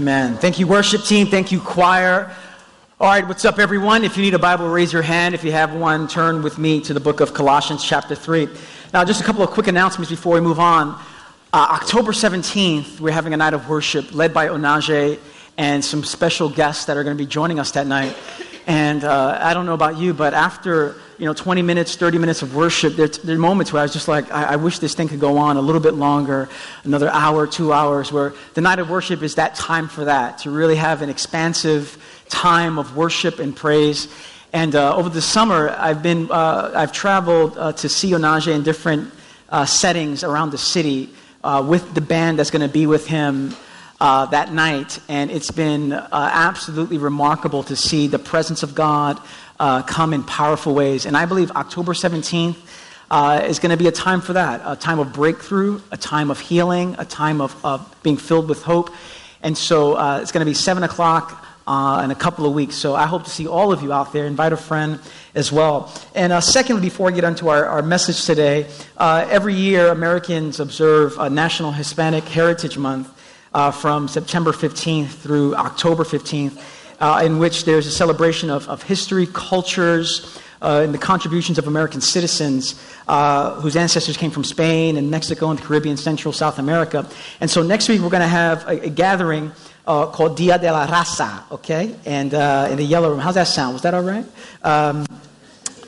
Amen. Thank you, worship team. Thank you, choir. All right, what's up, everyone? If you need a Bible, raise your hand. If you have one, turn with me to the book of Colossians, chapter 3. Now, just a couple of quick announcements before we move on. Uh, October 17th, we're having a night of worship led by Onaje and some special guests that are going to be joining us that night. And uh, I don't know about you, but after you know 20 minutes, 30 minutes of worship, there, there are moments where I was just like, I, I wish this thing could go on a little bit longer, another hour, two hours. Where the night of worship is that time for that to really have an expansive time of worship and praise. And uh, over the summer, I've been uh, I've traveled uh, to see Onaje in different uh, settings around the city uh, with the band that's going to be with him uh, that night, and it's been uh, absolutely remarkable to see the presence of God uh, come in powerful ways. And I believe October 17th uh, is going to be a time for that a time of breakthrough, a time of healing, a time of, of being filled with hope. And so uh, it's going to be 7 o'clock. Uh, in a couple of weeks. So I hope to see all of you out there. Invite a friend as well. And secondly, before I get into our, our message today, every year Americans observe National Hispanic Heritage Month uh, from September 15th through October 15th, uh, in which there's a celebration of, of history, cultures, uh, and the contributions of American citizens uh, whose ancestors came from Spain and Mexico and the Caribbean, Central, South America. And so next week we're going to have a, a gathering uh, called Dia de la Raza, okay? And uh, in the yellow room. How's that sound? Was that all right? Um,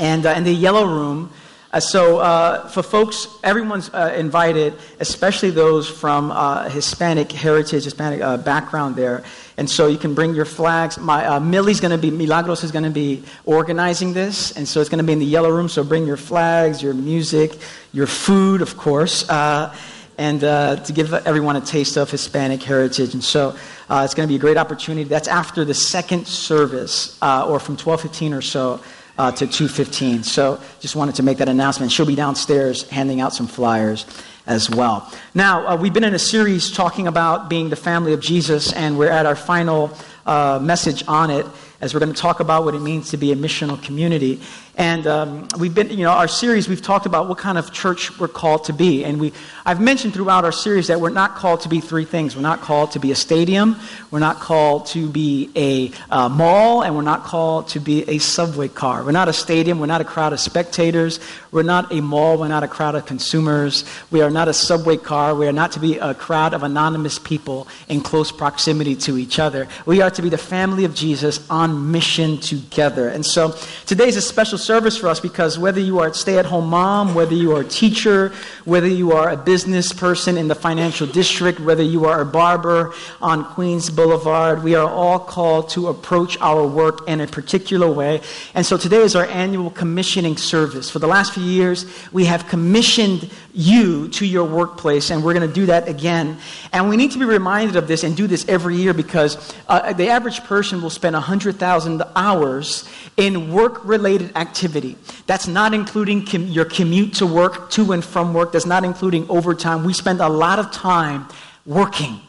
and in the yellow room, uh, so, uh, for folks, everyone's uh, invited, especially those from uh, Hispanic heritage, Hispanic uh, background there. And so you can bring your flags. My, uh, Millie's going to be, Milagros is going to be organizing this. And so it's going to be in the yellow room. So bring your flags, your music, your food, of course, and to give everyone a taste of Hispanic heritage. And so it's going to be a great opportunity. That's after the second service, or from 1215 or so uh, to 215. So just wanted to make that announcement. She'll be downstairs handing out some flyers as well. Now, uh, we've been in a series talking about being the family of Jesus, and we're at our final uh, message on it as we're going to talk about what it means to be a missional community. And um, we've been, you know, our series, we've talked about what kind of church we're called to be. And we, I've mentioned throughout our series that we're not called to be three things. We're not called to be a stadium, we're not called to be a uh, mall, and we're not called to be a subway car. We're not a stadium, we're not a crowd of spectators, we're not a mall, we're not a crowd of consumers, we are not a subway car, we are not to be a crowd of anonymous people in close proximity to each other. We are to be the family of Jesus on mission together. And so today's a special service for us because whether you are a stay at home mom, whether you are a teacher, whether you are a business person in the financial district, whether you are a barber on Queens Boulevard, we are all called to approach our work in a particular way. And so today is our annual commissioning service. For the last few years, we have commissioned you to your workplace, and we're going to do that again. And we need to be reminded of this and do this every year because uh, the average person will spend 100,000 hours in work related activity. That's not including com- your commute to work, to and from work. That's not including overtime. We spend a lot of time working.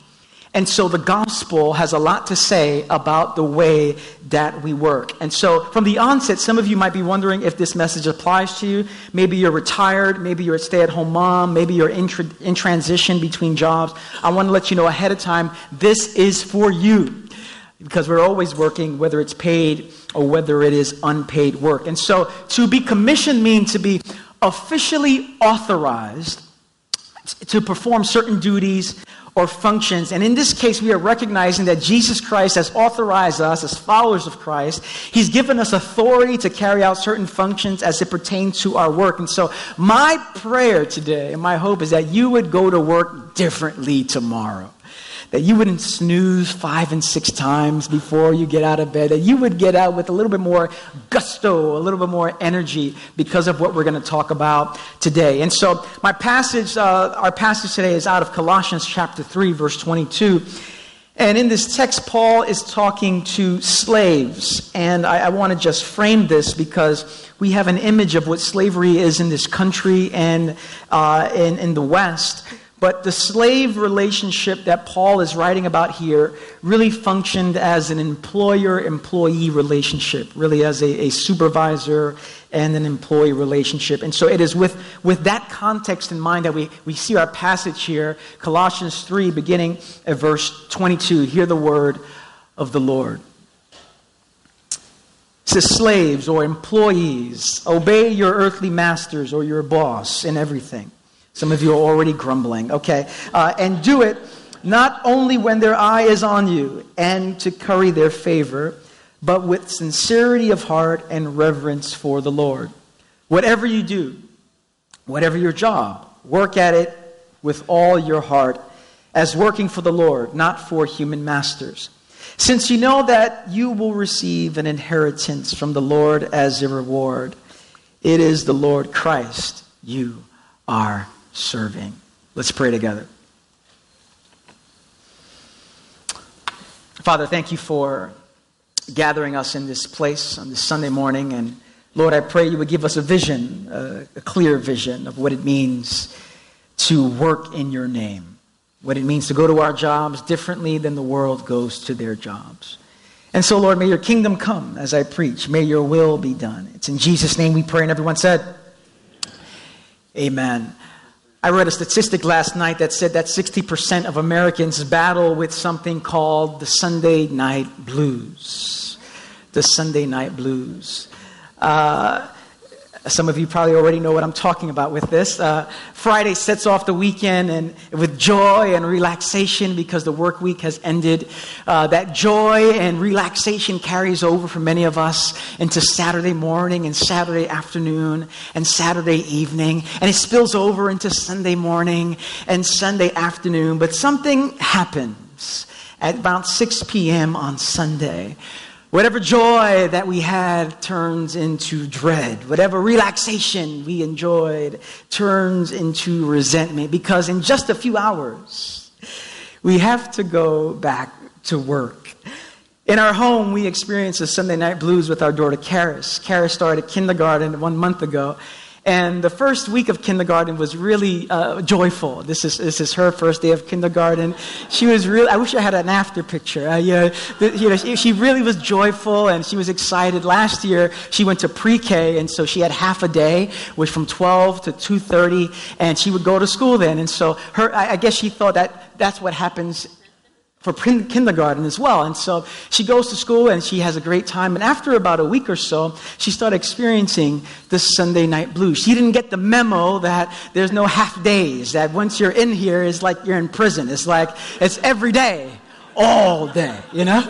And so the gospel has a lot to say about the way that we work. And so from the onset, some of you might be wondering if this message applies to you. Maybe you're retired, maybe you're a stay at home mom, maybe you're in, tra- in transition between jobs. I want to let you know ahead of time this is for you because we're always working, whether it's paid or whether it is unpaid work. And so to be commissioned means to be officially authorized to perform certain duties or functions. And in this case, we are recognizing that Jesus Christ has authorized us as followers of Christ. He's given us authority to carry out certain functions as it pertains to our work. And so, my prayer today and my hope is that you would go to work differently tomorrow that you wouldn't snooze five and six times before you get out of bed, that you would get out with a little bit more gusto, a little bit more energy because of what we're going to talk about today. And so, my passage, uh, our passage today is out of Colossians chapter 3, verse 22. And in this text, Paul is talking to slaves. And I, I want to just frame this because we have an image of what slavery is in this country and uh, in, in the West. But the slave relationship that Paul is writing about here really functioned as an employer employee relationship, really as a, a, supervisor and an employee relationship. And so it is with, with that context in mind that we, we see our passage here, Colossians 3, beginning at verse 22. Hear the word of the Lord. Says, slaves or employees, obey your earthly masters or your boss in everything. Some of you are already grumbling, okay? Uh, and do it not only when their eye is on you and to curry their favor, but with sincerity of heart and reverence for the Lord. Whatever you do, whatever your job, work at it with all your heart as working for the Lord, not for human masters since you know that you will receive an inheritance from the Lord as a reward, it is the Lord Christ you are serving. Let's pray together. Father, thank you for gathering us in this place on this Sunday morning. And Lord, I pray you would give us a vision, a, a clear vision of what it means to work in your name what it means to go to our jobs differently than the world goes to their jobs. And so, Lord, may your kingdom come as I preach. May your will be done. It's in Jesus' name we pray. And everyone said, Amen. I read a statistic last night that said that 60% of Americans battle with something called the Sunday night blues. The Sunday night blues. Uh, some of you probably already know what I'm talking about with this. Uh, Friday sets off the weekend and with joy and relaxation because the work week has ended. Uh, that joy and relaxation carries over for many of us into Saturday morning and Saturday afternoon and Saturday evening, and it spills over into Sunday morning and Sunday afternoon. But something happens at about 6 p.m. on Sunday Whatever joy that we had turns into dread. Whatever relaxation we enjoyed turns into resentment because in just a few hours, we have to go back to work. In our home, we experienced the Sunday night blues with our daughter, Karis. Karis started kindergarten one month ago, and the first week of kindergarten was really uh, joyful. This is, this is her first day of kindergarten. She was really, I wish I had an after picture. Uh, yeah, the, you know, she, she, really was joyful and she was excited. Last year, she went to pre-K, and so she had half a day, which from 12 to 2.30, and she would go to school then. And so her, I, I guess she thought that that's what happens for kindergarten as well. And so she goes to school and she has a great time. And after about a week or so, she started experiencing the Sunday night blues. She didn't get the memo that there's no half days, that once you're in here, it's like you're in prison. It's like it's every day, all day, you know?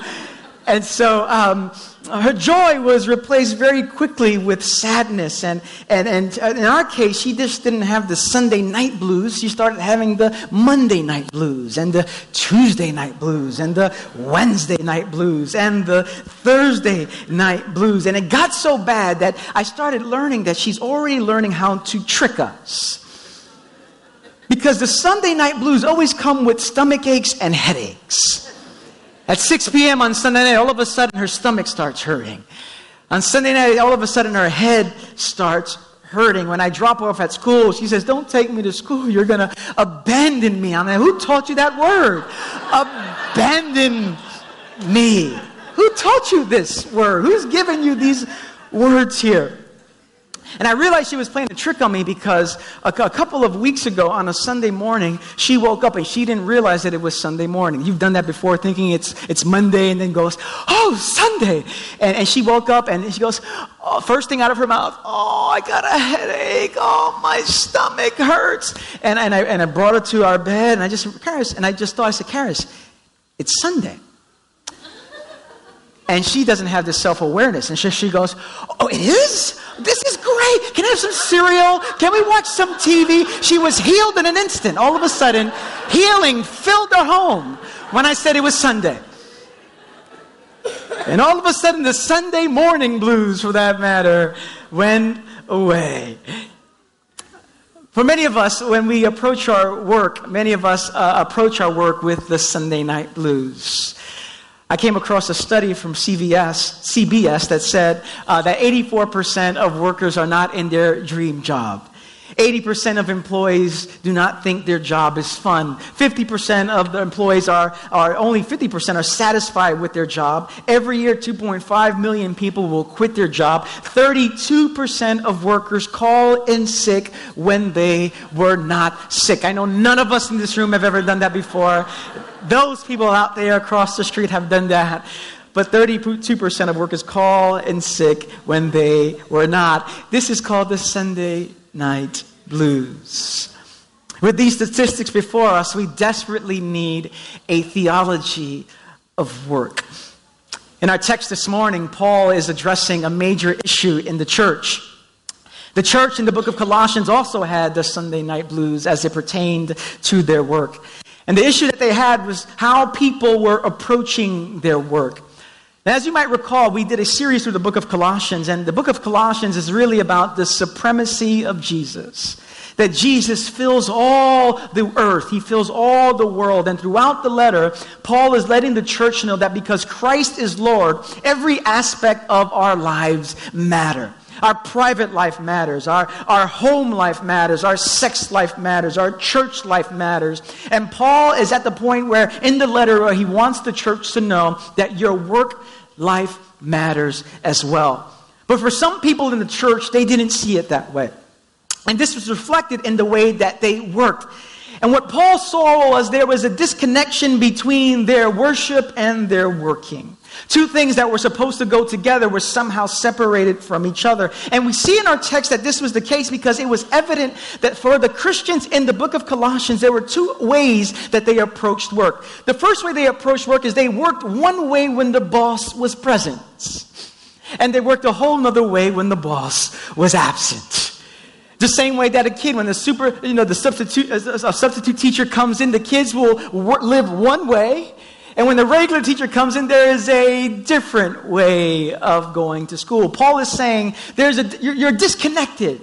And so, um, her joy was replaced very quickly with sadness. And, and, and uh, in our case, she just didn't have the Sunday night blues. She started having the Monday night blues, and the Tuesday night blues, and the Wednesday night blues, and the Thursday night blues. And it got so bad that I started learning that she's already learning how to trick us. Because the Sunday night blues always come with stomach aches and headaches. At 6 p.m. on Sunday night, all of a sudden her stomach starts hurting. On Sunday night, all of a sudden her head starts hurting. When I drop off at school, she says, Don't take me to school. You're going to abandon me. I'm like, Who taught you that word? abandon me. Who taught you this word? Who's given you these words here? And I realized she was playing a trick on me because a, a, couple of weeks ago on a Sunday morning, she woke up and she didn't realize that it was Sunday morning. You've done that before, thinking it's, it's Monday, and then goes, Oh, Sunday. And, and she woke up and she goes, oh, First thing out of her mouth, Oh, I got a headache. Oh, my stomach hurts. And, and, I, and I brought her to our bed, and I just, Karis, and I just thought, I said, Karis, it's Sunday. And she doesn't have this self awareness. And she, she goes, Oh, it is? This is great. Can I have some cereal? Can we watch some TV? She was healed in an instant. All of a sudden, healing filled her home when I said it was Sunday. And all of a sudden, the Sunday morning blues, for that matter, went away. For many of us, when we approach our work, many of us uh, approach our work with the Sunday night blues. I came across a study from CVS, CBS that said uh, that 84% of workers are not in their dream job. 80% of employees do not think their job is fun. 50% of the employees are, are only 50% are satisfied with their job. Every year, 2.5 million people will quit their job. 32% of workers call in sick when they were not sick. I know none of us in this room have ever done that before. Those people out there across the street have done that but 32% of workers call in sick when they were not. This is called the Sunday night blues. With these statistics before us, we desperately need a theology of work. In our text this morning, Paul is addressing a major issue in the church. The church in the book of Colossians also had the Sunday night blues as it pertained to their work. And the issue that they had was how people were approaching their work. Now, as you might recall, we did a series through the book of Colossians, and the book of Colossians is really about the supremacy of Jesus. That Jesus fills all the earth, he fills all the world. And throughout the letter, Paul is letting the church know that because Christ is Lord, every aspect of our lives matter. Our private life matters. Our, our home life matters. Our sex life matters. Our church life matters. And Paul is at the point where, in the letter, he wants the church to know that your work life matters as well. But for some people in the church, they didn't see it that way. And this was reflected in the way that they worked. And what Paul saw was there was a disconnection between their worship and their working. Two things that were supposed to go together were somehow separated from each other. And we see in our text that this was the case because it was evident that for the Christians in the book of Colossians, there were two ways that they approached work. The first way they approached work is they worked one way when the boss was present, and they worked a whole other way when the boss was absent. The same way that a kid, when the super, you know, the substitute, a substitute teacher comes in, the kids will live one way, and when the regular teacher comes in, there is a different way of going to school. Paul is saying there's a, you're, you're disconnected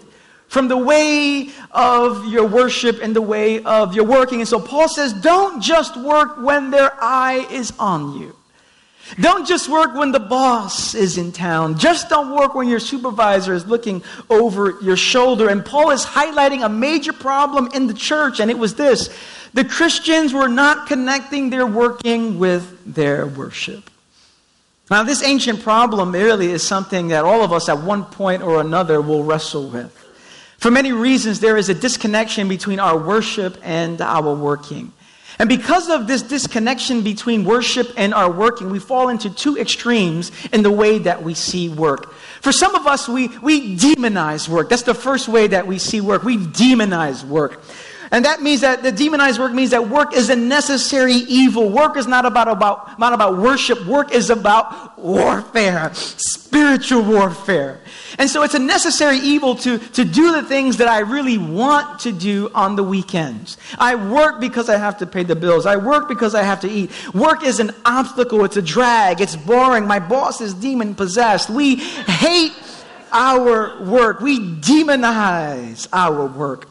from the way of your worship and the way of your working. And so Paul says, don't just work when their eye is on you. Don't just work when the boss is in town. Just don't work when your supervisor is looking over your shoulder. And Paul is highlighting a major problem in the church, and it was this the Christians were not connecting their working with their worship. Now, this ancient problem really is something that all of us at one point or another will wrestle with. For many reasons, there is a disconnection between our worship and our working. And because of this disconnection between worship and our working, we fall into two extremes in the way that we see work. For some of us, we, we demonize work. That's the first way that we see work. We demonize work. And that means that the demonized work means that work is a necessary evil. Work is not about, about, not about worship. Work is about warfare, spiritual warfare. And so it's a necessary evil to, to do the things that I really want to do on the weekends. I work because I have to pay the bills. I work because I have to eat. Work is an obstacle. It's a drag. It's boring. My boss is demon possessed. We hate our work. We demonize our work.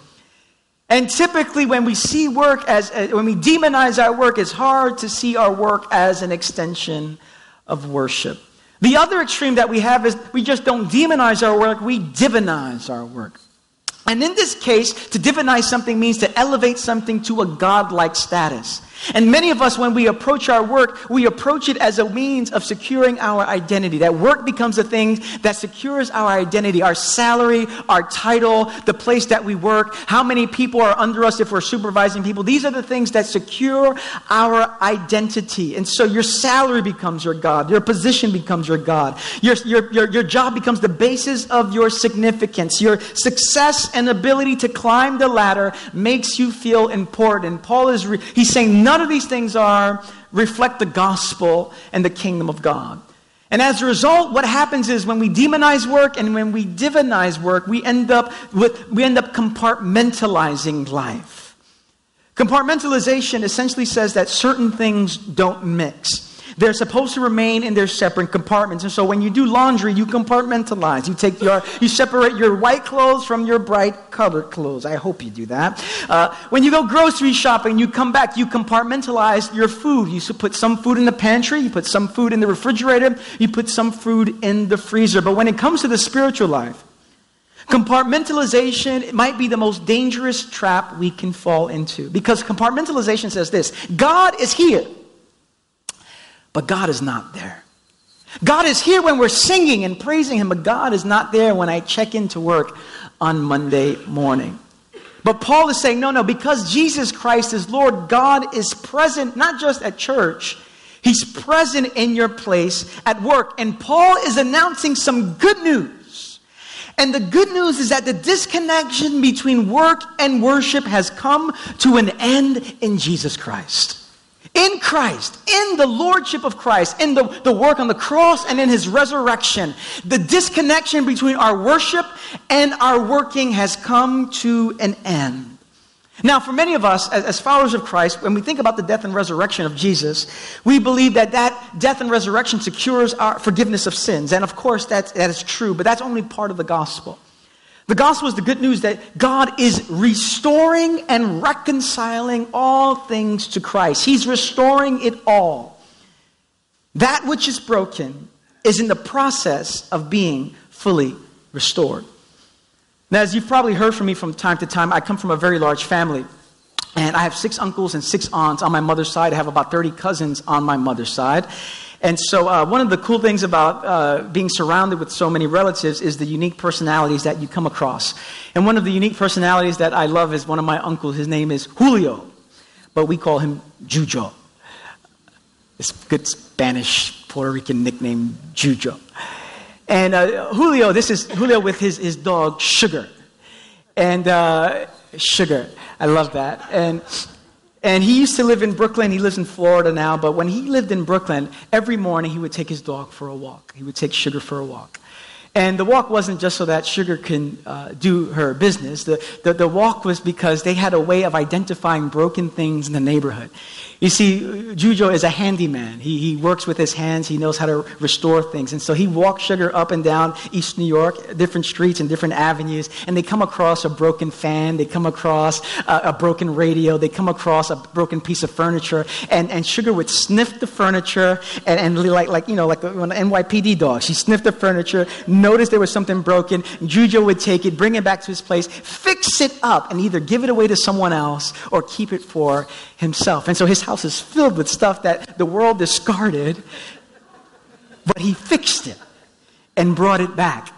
And typically, when we see work as, uh, when we demonize our work, it's hard to see our work as an extension of worship. The other extreme that we have is we just don't demonize our work, we divinize our work. And in this case, to divinize something means to elevate something to a godlike status. And many of us, when we approach our work, we approach it as a means of securing our identity. That work becomes a thing that secures our identity, our salary, our title, the place that we work, how many people are under us if we're supervising people. These are the things that secure our identity. And so your salary becomes your God, your position becomes your God, your, your, your, your job becomes the basis of your significance. Your success and ability to climb the ladder makes you feel important. Paul is, re- he's saying, None of these things are reflect the gospel and the kingdom of God. And as a result, what happens is when we demonize work and when we divinize work, we end up with we end up compartmentalizing life. Compartmentalization essentially says that certain things don't mix. They're supposed to remain in their separate compartments. And so when you do laundry, you compartmentalize. You take your, you separate your white clothes from your bright colored clothes. I hope you do that. Uh, when you go grocery shopping, you come back, you compartmentalize your food. You put some food in the pantry, you put some food in the refrigerator, you put some food in the freezer. But when it comes to the spiritual life, Compartmentalization might be the most dangerous trap we can fall into because compartmentalization says this God is here, but God is not there. God is here when we're singing and praising Him, but God is not there when I check into work on Monday morning. But Paul is saying, no, no, because Jesus Christ is Lord, God is present not just at church, He's present in your place at work. And Paul is announcing some good news. And the good news is that the disconnection between work and worship has come to an end in Jesus Christ. In Christ, in the Lordship of Christ, in the, the work on the cross and in His resurrection, the disconnection between our worship and our working has come to an end. Now, for many of us, as, followers of Christ, when we think about the death and resurrection of Jesus, we believe that that death and resurrection secures our forgiveness of sins. And of course, that's, that is true, but that's only part of the gospel. The gospel is the good news that God is restoring and reconciling all things to Christ. He's restoring it all. That which is broken is in the process of being fully restored. Now, as you've probably heard from me from time to time, I come from a very large family. And I have six uncles and six aunts on my mother's side. I have about 30 cousins on my mother's side. And so, uh, one of the cool things about uh, being surrounded with so many relatives is the unique personalities that you come across. And one of the unique personalities that I love is one of my uncles. His name is Julio, but we call him Jujo. It's good Spanish Puerto Rican nickname, Jujo. And uh, Julio, this is Julio with his, his dog, Sugar. And uh, Sugar, I love that. And, and he used to live in Brooklyn. He lives in Florida now. But when he lived in Brooklyn, every morning he would take his dog for a walk. He would take Sugar for a walk. And the walk wasn't just so that Sugar can uh, do her business. The, the, the walk was because they had a way of identifying broken things in the neighborhood. You see, Jujo is a handyman. He, he works with his hands. He knows how to restore things. And so he walks Sugar up and down East New York, different streets and different avenues, and they come across a broken fan. They come across a, a broken radio. They come across a broken piece of furniture. And, and Sugar would sniff the furniture and, and like, like, you know, like an NYPD dog. She sniffed the furniture, noticed there was something broken. Jujo would take it, bring it back to his place, fix it up, and either give it away to someone else or keep it for himself. And so his house is filled with stuff that the world discarded, but he fixed it and brought it back.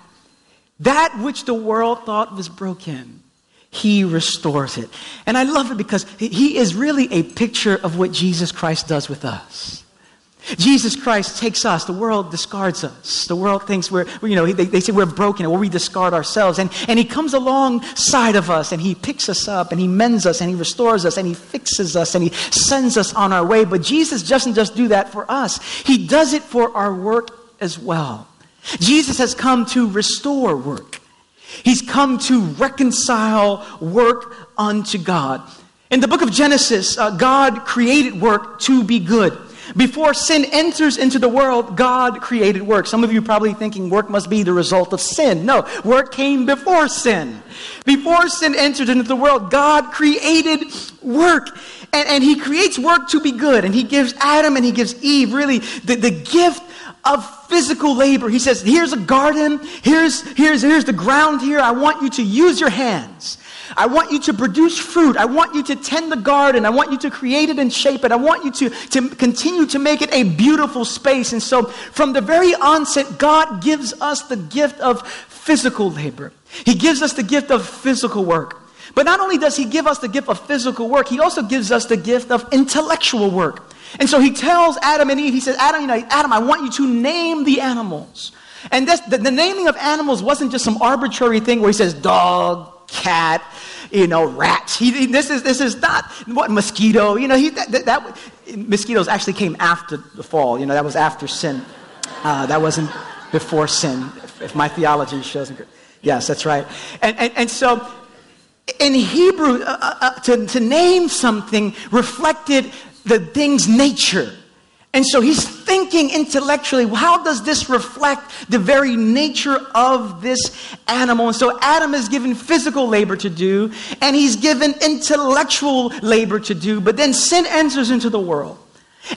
That which the world thought was broken, he restores it. And I love it because he is really a picture of what Jesus Christ does with us. Jesus Christ takes us. The world discards us. The world thinks we're, you know, they, they say we're broken or we discard ourselves. And, and He comes alongside of us and He picks us up and He mends us and He restores us and He fixes us and He sends us on our way. But Jesus doesn't just do that for us, He does it for our work as well. Jesus has come to restore work, He's come to reconcile work unto God. In the book of Genesis, uh, God created work to be good. Before sin enters into the world, God created work. Some of you probably thinking work must be the result of sin. No, work came before sin. Before sin entered into the world, God created work. And, and He creates work to be good. And He gives Adam and He gives Eve really the, the gift of physical labor. He says, here's a garden, here's, here's, here's the ground here. I want you to use your hands. I want you to produce fruit. I want you to tend the garden. I want you to create it and shape it. I want you to, to continue to make it a beautiful space. And so, from the very onset, God gives us the gift of physical labor. He gives us the gift of physical work. But not only does He give us the gift of physical work, He also gives us the gift of intellectual work. And so He tells Adam and Eve, He says, Adam, you know, Adam, I want you to name the animals. And this, the, the naming of animals wasn't just some arbitrary thing where He says dog, cat, you know, rats. He, this, is, this is not what mosquito, you know, he, that, that, that, mosquitoes actually came after the fall. You know, that was after sin. Uh, that wasn't before sin, if, if my theology shows. Yes, that's right. And, and, and so in Hebrew, uh, uh, uh to, to name something reflected the thing's nature. And so he's thinking intellectually, how does this reflect the very nature of this animal? And so Adam is given physical labor to do, and he's given intellectual labor to do, but then sin enters into the world.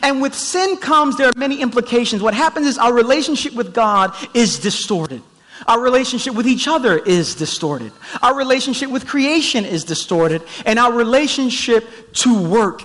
And with sin comes, there are many implications. What happens is our relationship with God is distorted. Our relationship with each other is distorted. Our relationship with creation is distorted. And our relationship to work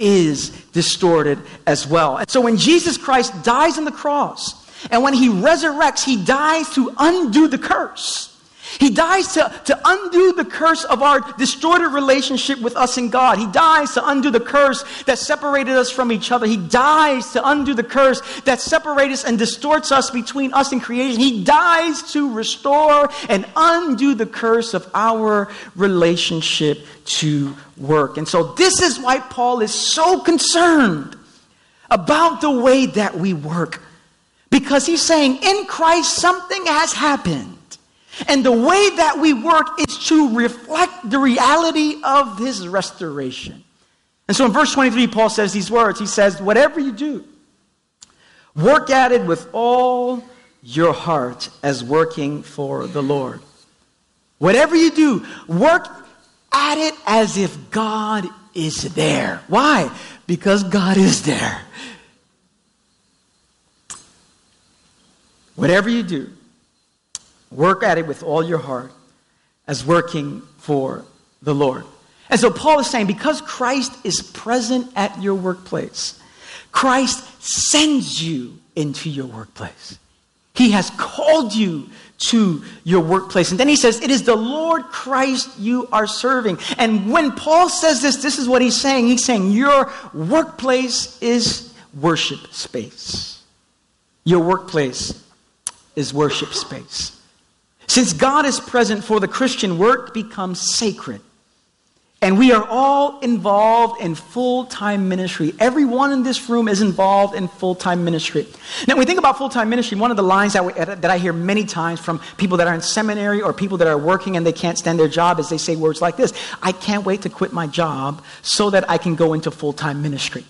is distorted as well. And so when Jesus Christ dies on the cross and when he resurrects, he dies to undo the curse. He dies to, to undo the curse of our distorted relationship with us and God. He dies to undo the curse that separated us from each other. He dies to undo the curse that separates us and distorts us between us and creation. He dies to restore and undo the curse of our relationship to work. And so, this is why Paul is so concerned about the way that we work. Because he's saying, in Christ, something has happened. And the way that we work is to reflect the reality of his restoration. And so in verse 23, Paul says these words He says, Whatever you do, work at it with all your heart as working for the Lord. Whatever you do, work at it as if God is there. Why? Because God is there. Whatever you do, Work at it with all your heart as working for the Lord. And so Paul is saying because Christ is present at your workplace, Christ sends you into your workplace. He has called you to your workplace. And then he says, It is the Lord Christ you are serving. And when Paul says this, this is what he's saying. He's saying, Your workplace is worship space. Your workplace is worship space. Since God is present for the Christian, work becomes sacred. And we are all involved in full time ministry. Everyone in this room is involved in full time ministry. Now, when we think about full time ministry, one of the lines that, we, that I hear many times from people that are in seminary or people that are working and they can't stand their job is they say words like this I can't wait to quit my job so that I can go into full time ministry.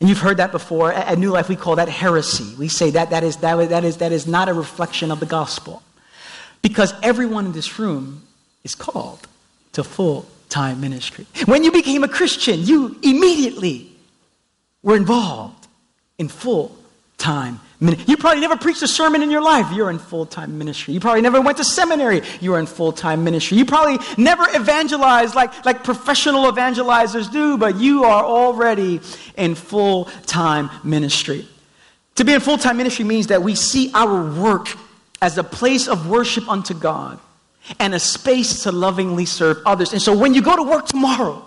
And you've heard that before. At New Life, we call that heresy. We say that that is, that, that is, that is not a reflection of the gospel. Because everyone in this room is called to full time ministry. When you became a Christian, you immediately were involved in full time ministry. You probably never preached a sermon in your life. You're in full time ministry. You probably never went to seminary. You're in full time ministry. You probably never evangelized like, like professional evangelizers do, but you are already in full time ministry. To be in full time ministry means that we see our work as a place of worship unto God and a space to lovingly serve others. And so when you go to work tomorrow,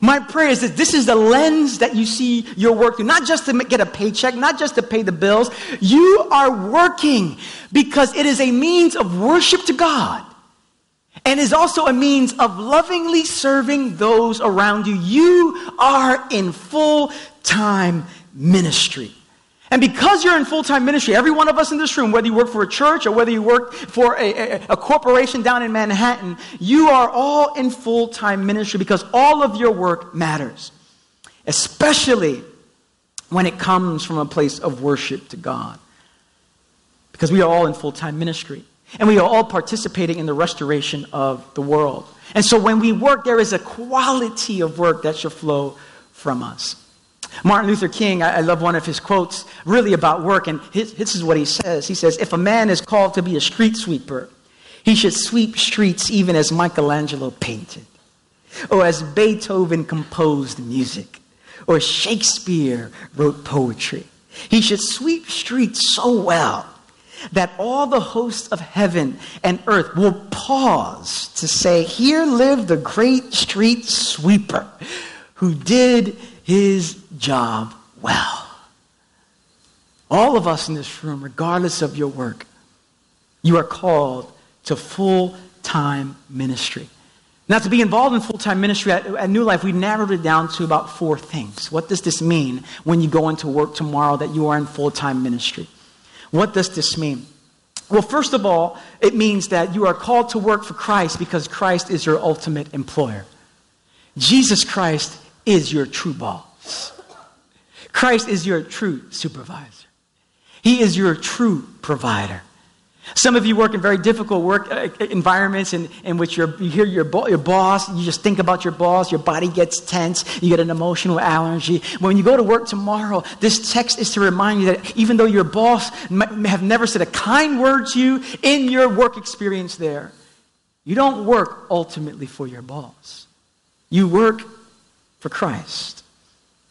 my prayer is that this is the lens that you see your work through, not just to get a paycheck, not just to pay the bills. You are working because it is a means of worship to God and is also a means of lovingly serving those around you. You are in full time ministry. And because you're in full time ministry, every one of us in this room, whether you work for a church or whether you work for a, a, a corporation down in Manhattan, you are all in full time ministry because all of your work matters, especially when it comes from a place of worship to God. Because we are all in full time ministry. And we are all participating in the restoration of the world. And so when we work, there is a quality of work that should flow from us. Martin Luther King, I, love one of his quotes really about work, and his, this is what he says. He says, If a man is called to be a street sweeper, he should sweep streets even as Michelangelo painted, or as Beethoven composed music, or Shakespeare wrote poetry. He should sweep streets so well that all the hosts of heaven and earth will pause to say, Here lived the great street sweeper who did his job well. All of us in this room, regardless of your work, you are called to full time ministry. Now, to be involved in full time ministry at, at, New Life, we narrowed it down to about four things. What does this mean when you go into work tomorrow that you are in full time ministry? What does this mean? Well, first of all, it means that you are called to work for Christ because Christ is your ultimate employer. Jesus Christ is your true boss. Christ is your true supervisor. He is your true provider. Some of you work in very difficult work uh, environments in, in which you hear your, bo- your boss, you just think about your boss, your body gets tense, you get an emotional allergy. When you go to work tomorrow, this text is to remind you that even though your boss may have never said a kind word to you in your work experience there, you don't work ultimately for your boss. You work for Christ.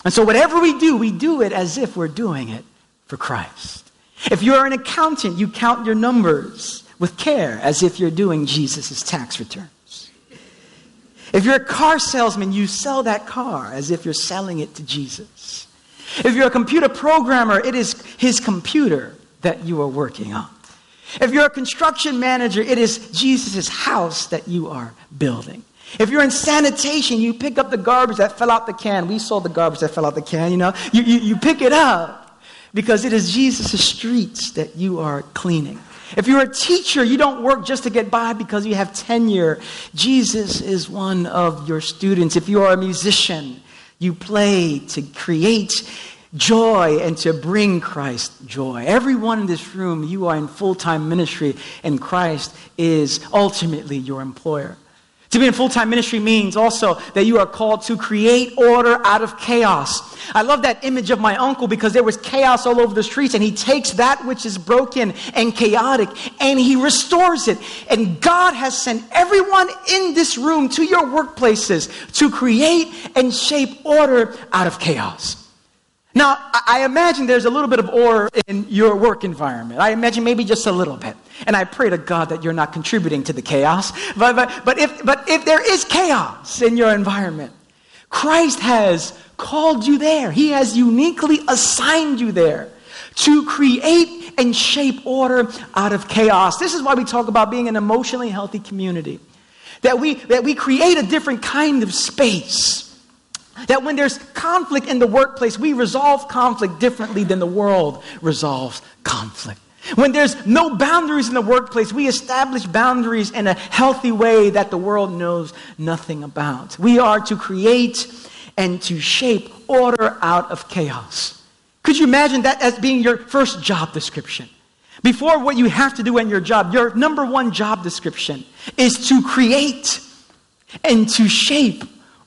And so, whatever we do, we do it as if we're doing it for Christ. If you're an accountant, you count your numbers with care as if you're doing Jesus' tax returns. If you're a car salesman, you sell that car as if you're selling it to Jesus. If you're a computer programmer, it is his computer that you are working on. If you're a construction manager, it is Jesus' house that you are building. If you're in sanitation, you pick up the garbage that fell out the can. We saw the garbage that fell out the can, you know. You, you, you pick it up because it is Jesus' streets that you are cleaning. If you're a teacher, you don't work just to get by because you have tenure. Jesus is one of your students. If you are a musician, you play to create joy and to bring Christ joy. Everyone in this room, you are in full time ministry, and Christ is ultimately your employer. To be in full time ministry means also that you are called to create order out of chaos. I love that image of my uncle because there was chaos all over the streets, and he takes that which is broken and chaotic and he restores it. And God has sent everyone in this room to your workplaces to create and shape order out of chaos. Now, I imagine there's a little bit of order in your work environment. I imagine maybe just a little bit. And I pray to God that you're not contributing to the chaos. But, but, but, if, but if there is chaos in your environment, Christ has called you there. He has uniquely assigned you there to create and shape order out of chaos. This is why we talk about being an emotionally healthy community. That we, that we create a different kind of space that when there's conflict in the workplace, we resolve conflict differently than the world resolves conflict. When there's no boundaries in the workplace, we establish boundaries in a healthy way that the world knows nothing about. We are to create and to shape order out of chaos. Could you imagine that as being your first job description? Before what you have to do in your job, your number one job description is to create and to shape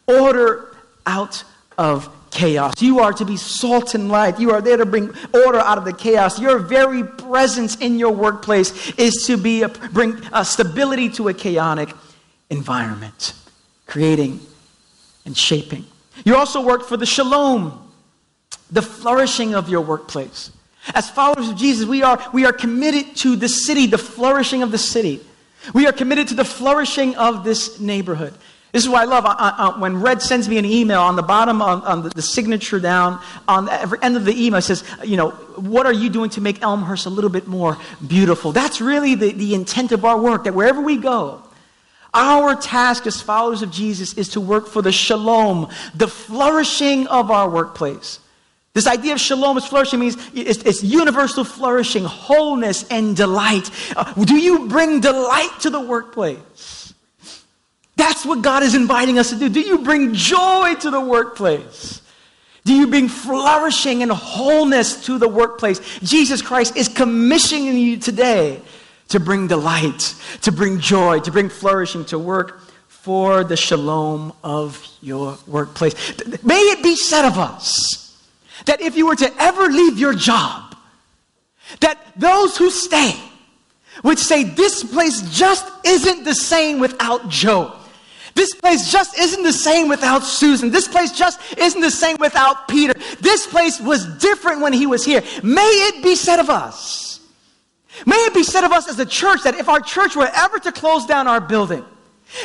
order out of chaos. You are to be salt and light. You are there to bring order out of the chaos. Your very presence in your workplace is to be a, bring a stability to a chaotic environment, creating and shaping. You also work for the shalom, the flourishing of your workplace. As followers of Jesus, we are, we are committed to the city, the flourishing of the city. We are committed to the flourishing of this neighborhood. This is what I love. I, I, when Red sends me an email, on the bottom, on, on the, the, signature down, on the every end of the email, says, you know, what are you doing to make Elmhurst a little bit more beautiful? That's really the, the intent of our work, that wherever we go, our task as followers of Jesus is to work for the shalom, the flourishing of our workplace. This idea of shalom is flourishing means it's, it's universal flourishing, wholeness, and delight. Uh, do you bring delight to the workplace? That's what God is inviting us to do. Do you bring joy to the workplace? Do you bring flourishing and wholeness to the workplace? Jesus Christ is commissioning you today to bring delight, to bring joy, to bring flourishing, to work for the shalom of your workplace. May it be said of us that if you were to ever leave your job, that those who stay would say, This place just isn't the same without Joe. This place just isn't the same without Susan. This place just isn't the same without Peter. This place was different when he was here. May it be said of us. May it be said of us as a church that if our church were ever to close down our building,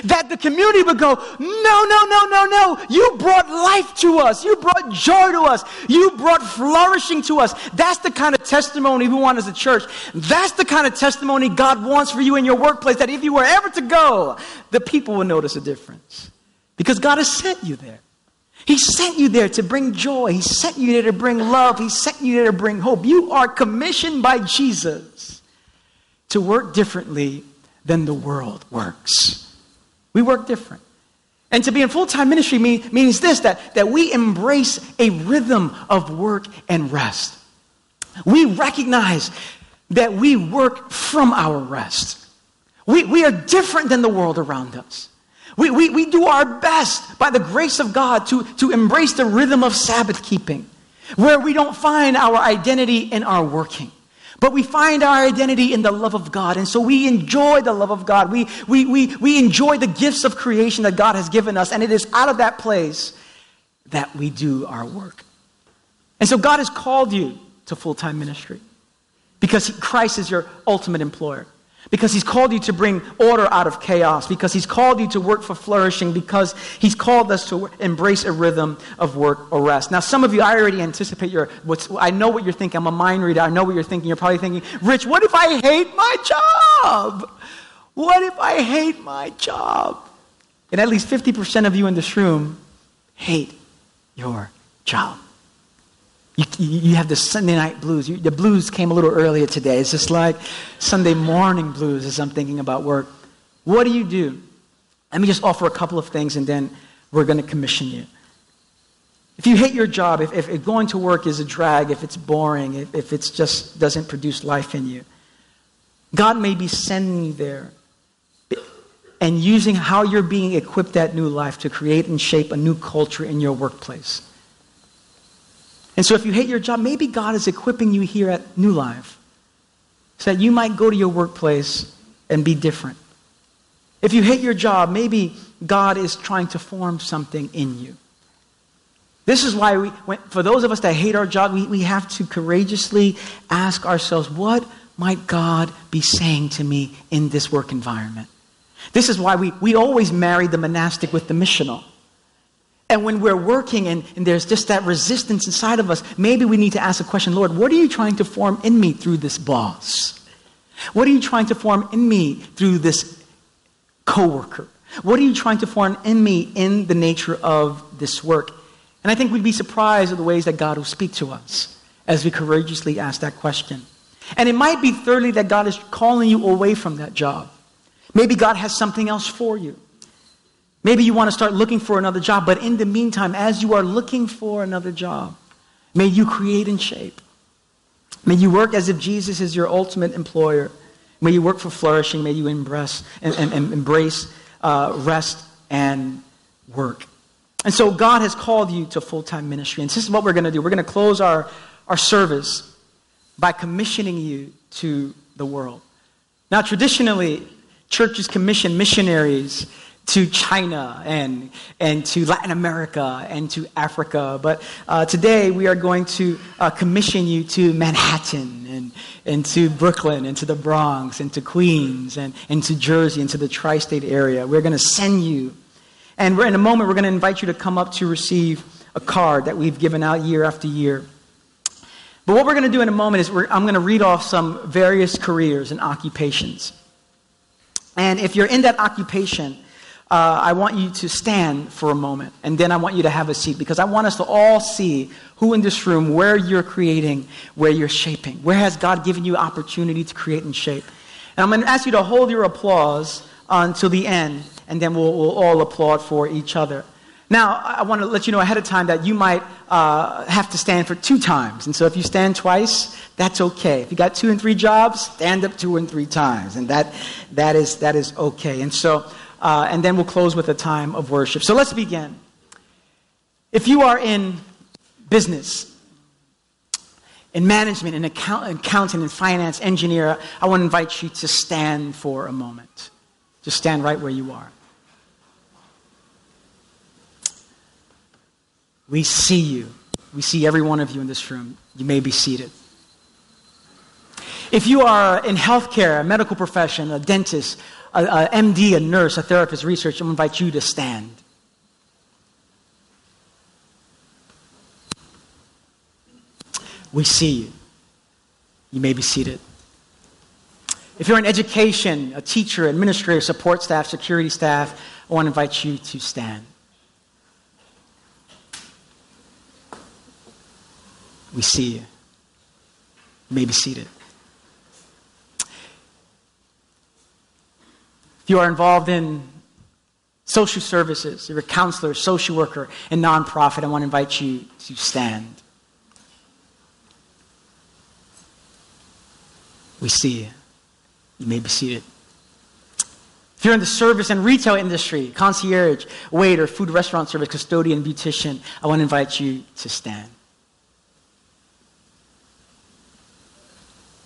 that the community would go, no, no, no, no, no. You brought life to us. You brought joy to us. You brought flourishing to us. That's the kind of testimony we want as a church. That's the kind of testimony God wants for you in your workplace that if you were ever to go, the people will notice a difference. Because God has sent you there. He sent you there to bring joy. He sent you there to bring love. He sent you there to bring hope. You are commissioned by Jesus to work differently than the world works. We work different. And to be in full time ministry mean, means this that, that we embrace a rhythm of work and rest. We recognize that we work from our rest. We, we are different than the world around us. We, we, we do our best by the grace of God to, to embrace the rhythm of Sabbath keeping, where we don't find our identity in our working. But we find our identity in the love of God. And so we enjoy the love of God. We, we, we, we enjoy the gifts of creation that God has given us. And it is out of that place that we do our work. And so God has called you to full time ministry because Christ is your ultimate employer. Because he's called you to bring order out of chaos. Because he's called you to work for flourishing. Because he's called us to embrace a rhythm of work or rest. Now, some of you, I already anticipate your, I know what you're thinking. I'm a mind reader. I know what you're thinking. You're probably thinking, Rich, what if I hate my job? What if I hate my job? And at least 50% of you in this room hate your job. You, you have the Sunday night blues. You, the blues came a little earlier today. It's just like Sunday morning blues as I'm thinking about work. What do you do? Let me just offer a couple of things and then we're going to commission you. If you hate your job, if, if, if, going to work is a drag, if it's boring, if, if it just doesn't produce life in you, God may be sending you there and using how you're being equipped that new life to create and shape a new culture in your workplace. And so if you hate your job, maybe God is equipping you here at New Life so that you might go to your workplace and be different. If you hate your job, maybe God is trying to form something in you. This is why we, for those of us that hate our job, we, we have to courageously ask ourselves, what might God be saying to me in this work environment? This is why we, we always marry the monastic with the missional. And when we're working and, and there's just that resistance inside of us, maybe we need to ask the question Lord, what are you trying to form in me through this boss? What are you trying to form in me through this coworker? What are you trying to form in me in the nature of this work? And I think we'd be surprised at the ways that God will speak to us as we courageously ask that question. And it might be, thirdly, that God is calling you away from that job. Maybe God has something else for you. Maybe you want to start looking for another job, but in the meantime, as you are looking for another job, may you create and shape. May you work as if Jesus is your ultimate employer. May you work for flourishing. May you embrace, and, and, and embrace uh, rest and work. And so God has called you to full time ministry. And this is what we're going to do. We're going to close our, our service by commissioning you to the world. Now, traditionally, churches commission missionaries to China and, and to Latin America and to Africa. But uh, today we are going to uh, commission you to Manhattan and, and to Brooklyn and to the Bronx and to Queens and, and to Jersey and to the tri state area. We're going to send you. And in a moment, we're going to invite you to come up to receive a card that we've given out year after year. But what we're going to do in a moment is I'm going to read off some various careers and occupations. And if you're in that occupation, uh, I want you to stand for a moment, and then I want you to have a seat because I want us to all see who in this room, where you're creating, where you're shaping. Where has God given you opportunity to create and shape? And I'm going to ask you to hold your applause until the end, and then we'll, we'll all applaud for each other. Now, I want to let you know ahead of time that you might uh, have to stand for two times. And so if you stand twice, that's okay. If you got two and three jobs, stand up two and three times. And that, that, is, that is okay. And so uh, and then we'll close with a time of worship. So let's begin. If you are in business, in management, in account, accounting, in finance, engineer, I want to invite you to stand for a moment. Just stand right where you are. We see you. We see every one of you in this room. You may be seated. If you are in healthcare, a medical profession, a dentist, a, a MD, a nurse, a therapist, researcher, I want to invite you to stand. We see you. You may be seated. If you're in education, a teacher, administrator, support staff, security staff, I want to invite you to stand. We see you. You may be seated. If you are involved in social services, you're a counselor, social worker, and nonprofit, I want to invite you to stand. We see you. You may be seated. If you're in the service and retail industry, concierge, waiter, food restaurant service, custodian, beautician, I want to invite you to stand.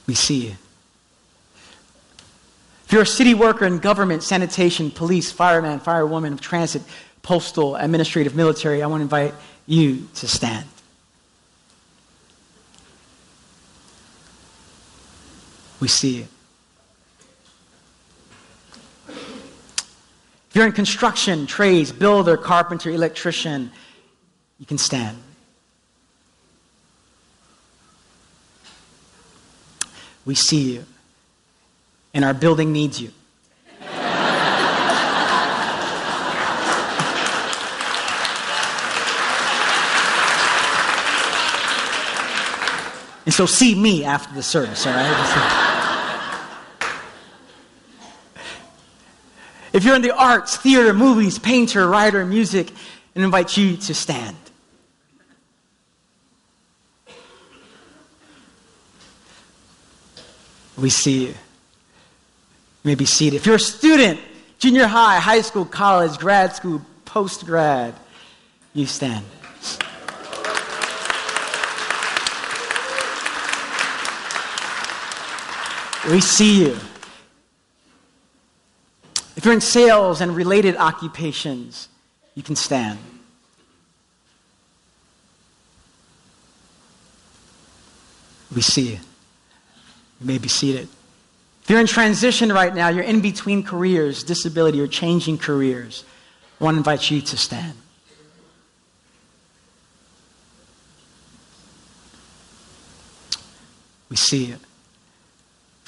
We see you. If you're a city worker in government, sanitation, police, fireman, firewoman transit, postal, administrative, military, I want to invite you to stand. We see it. If you're in construction, trades, builder, carpenter, electrician, you can stand. We see you, and our building needs you. And so see me after the service, all right? if you're in the arts, theater, movies, painter, writer, music, and invite you to stand. We see you. You may be seated. If you're a student, junior high, high school, college, grad school, post grad, you stand. We see you. If you're in sales and related occupations, you can stand. We see you. You may be seated. If you're in transition right now, you're in between careers, disability, or changing careers, I want to invite you to stand. We see it.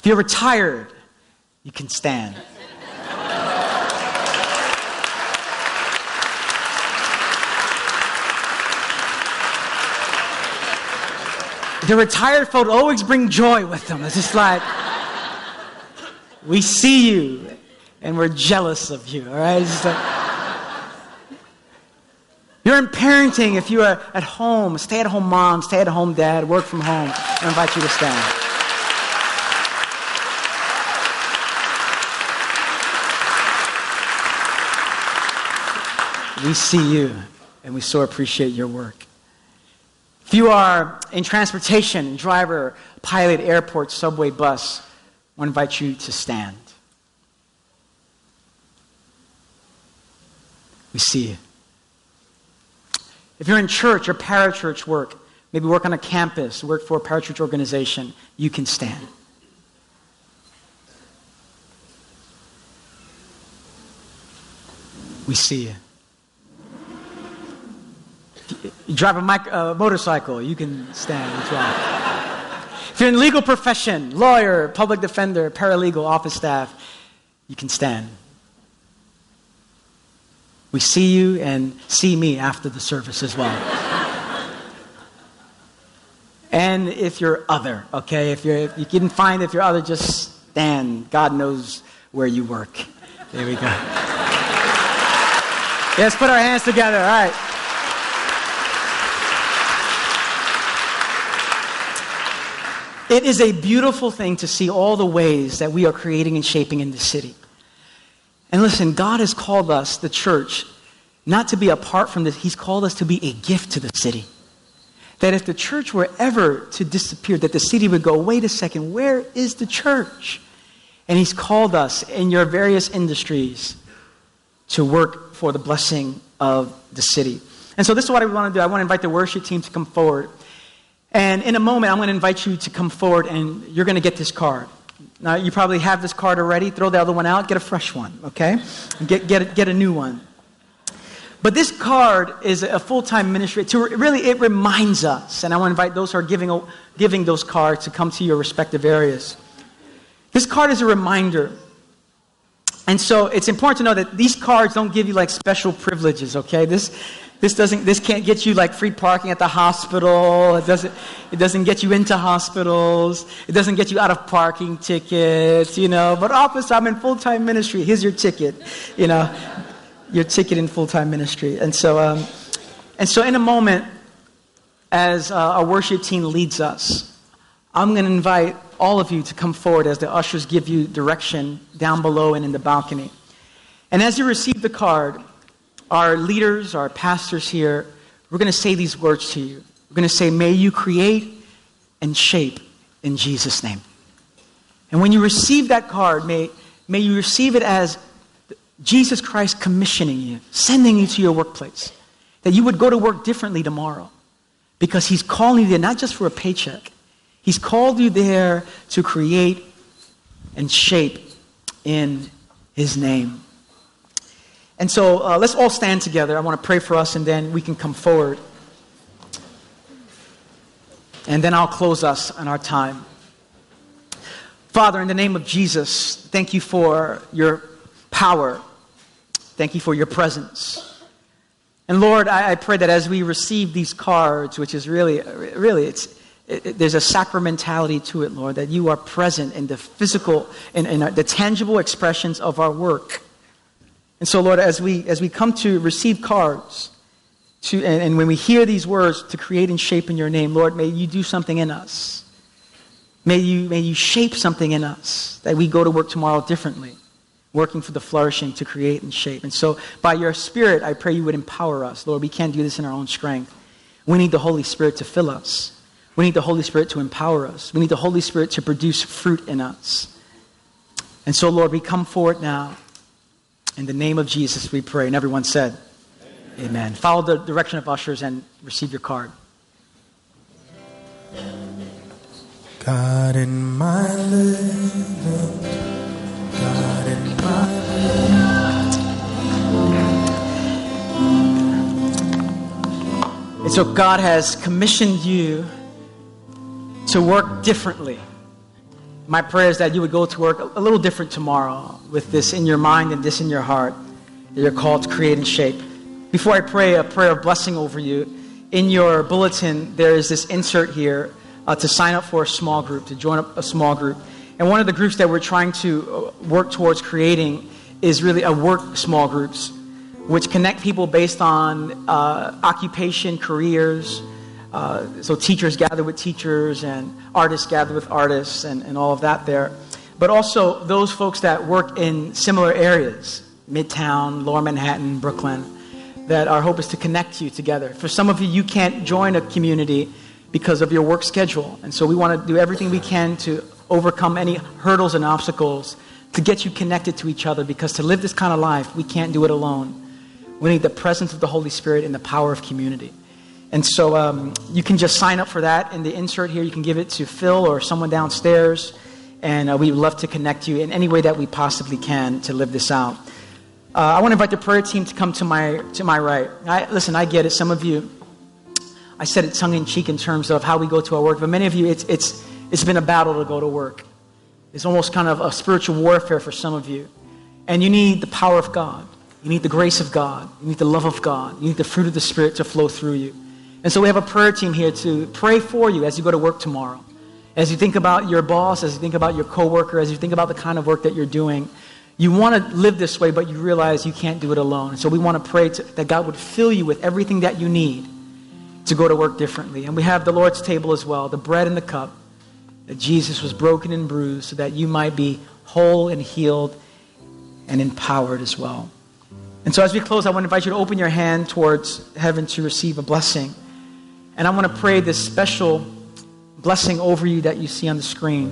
If you're retired, you can stand. the retired folk always bring joy with them. It's just like, we see you and we're jealous of you, all right? Like, you're in parenting if you are at home, stay at home mom, stay at home dad, work from home. I invite you to stand. we see you and we so appreciate your work. If you are in transportation, driver, pilot, airport, subway, bus, I to invite you to stand. We see you. If you're in church or parachurch work, maybe work on a campus, work for a parachurch organization, you can stand. We see you you drive a mic- uh, motorcycle, you can stand as well. If you're in legal profession, lawyer, public defender, paralegal, office staff, you can stand. We see you and see me after the service as well. and if you're other, okay, if, you're, if you didn't find if you're other, just stand. God knows where you work. There we go. Let's put our hands together. All right. It is a beautiful thing to see all the ways that we are creating and shaping in the city. And listen, God has called us, the church, not to be apart from this. He's called us to be a gift to the city. That if the church were ever to disappear, that the city would go, wait a second, where is the church? And He's called us in your various industries to work for the blessing of the city. And so this is what I want to do. I want to invite the worship team to come forward. And in a moment, I'm going to invite you to come forward and you're going to get this card. Now, you probably have this card already. Throw the other one out, get a fresh one, okay? Get, get, get a new one. But this card is a full time ministry. To really, it reminds us, and I want to invite those who are giving, giving those cards to come to your respective areas. This card is a reminder. And so it's important to know that these cards don't give you like special privileges, okay? This, this doesn't this can't get you like free parking at the hospital. It doesn't it doesn't get you into hospitals. It doesn't get you out of parking tickets, you know. But office, I'm in full-time ministry. Here's your ticket, you know. Your ticket in full-time ministry. And so um, and so in a moment as uh, our worship team leads us, I'm going to invite all of you to come forward as the ushers give you direction down below and in the balcony. And as you receive the card, our leaders, our pastors here, we're going to say these words to you. We're going to say, May you create and shape in Jesus' name. And when you receive that card, may, may you receive it as Jesus Christ commissioning you, sending you to your workplace, that you would go to work differently tomorrow because He's calling you there not just for a paycheck, He's called you there to create and shape in His name. And so uh, let's all stand together. I want to pray for us, and then we can come forward. And then I'll close us on our time. Father, in the name of Jesus, thank you for your power. Thank you for your presence. And Lord, I, I pray that as we receive these cards, which is really, really, it's, it, there's a sacramentality to it, Lord, that you are present in the physical, in, in the tangible expressions of our work. And so, Lord, as we, as we come to receive cards, to, and, and when we hear these words, to create and shape in your name, Lord, may you do something in us. May you, may you shape something in us that we go to work tomorrow differently, working for the flourishing to create and shape. And so, by your Spirit, I pray you would empower us. Lord, we can't do this in our own strength. We need the Holy Spirit to fill us. We need the Holy Spirit to empower us. We need the Holy Spirit to produce fruit in us. And so, Lord, we come forward now. In the name of Jesus, we pray. And everyone said, Amen. Amen. Follow the direction of ushers and receive your card. God in my living, God in my And so God has commissioned you to work differently. My prayer is that you would go to work a little different tomorrow with this in your mind and this in your heart that you're called to create and shape. Before I pray a prayer of blessing over you, in your bulletin, there is this insert here uh, to sign up for a small group, to join up a small group. And one of the groups that we're trying to uh, work towards creating is really a work small groups, which connect people based on uh, occupation, careers. Uh, so teachers gather with teachers, and artists gather with artists, and, and all of that there. But also those folks that work in similar areas, Midtown, Lower Manhattan, Brooklyn, that our hope is to connect you together. For some of you, you can't join a community because of your work schedule. And so we want to do everything we can to overcome any hurdles and obstacles to get you connected to each other because to live this kind of life, we can't do it alone. We need the presence of the Holy Spirit and the power of community. And so um, you can just sign up for that in the insert here. You can give it to Phil or someone downstairs. And uh, we love to connect you in any way that we possibly can to live this out. Uh, I want to invite the prayer team to come to my, to my right. I, listen, I get it. Some of you, I said it tongue in cheek in terms of how we go to our work, but many of you, it's, it's, it's been a battle to go to work. It's almost kind of a spiritual warfare for some of you. And you need the power of God. You need the grace of God. You need the love of God. You need the fruit of the Spirit to flow through you. And so we have a prayer team here to pray for you as you go to work tomorrow. As you think about your boss, as you think about your coworker, as you think about the kind of work that you're doing, you want to live this way, but you realize you can't do it alone. So we want to pray that God would fill you with everything that you need to go to work differently. And we have the Lord's table as well, the bread and the cup, that Jesus was broken and bruised so that you might be whole and healed and empowered as well. And so as we close, I want to invite you to open your hand towards heaven to receive a blessing. And I want to pray this special blessing over you that you see on the screen.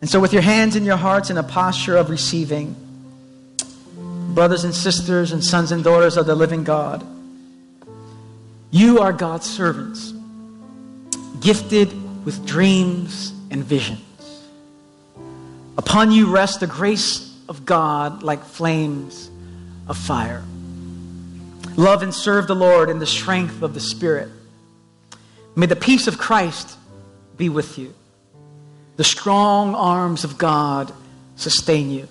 And so, with your hands in your hearts in a posture of receiving, brothers and sisters and sons and daughters of the living God. You are God's servants, gifted with dreams and visions. Upon you rests the grace of God like flames of fire. Love and serve the Lord in the strength of the Spirit. May the peace of Christ be with you. The strong arms of God sustain you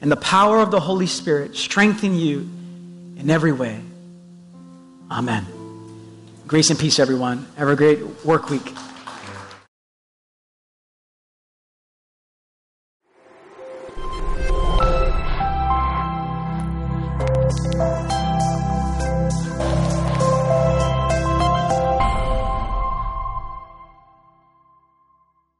and the power of the Holy Spirit strengthen you in every way. Amen. Grace and peace, everyone. Have a great work week.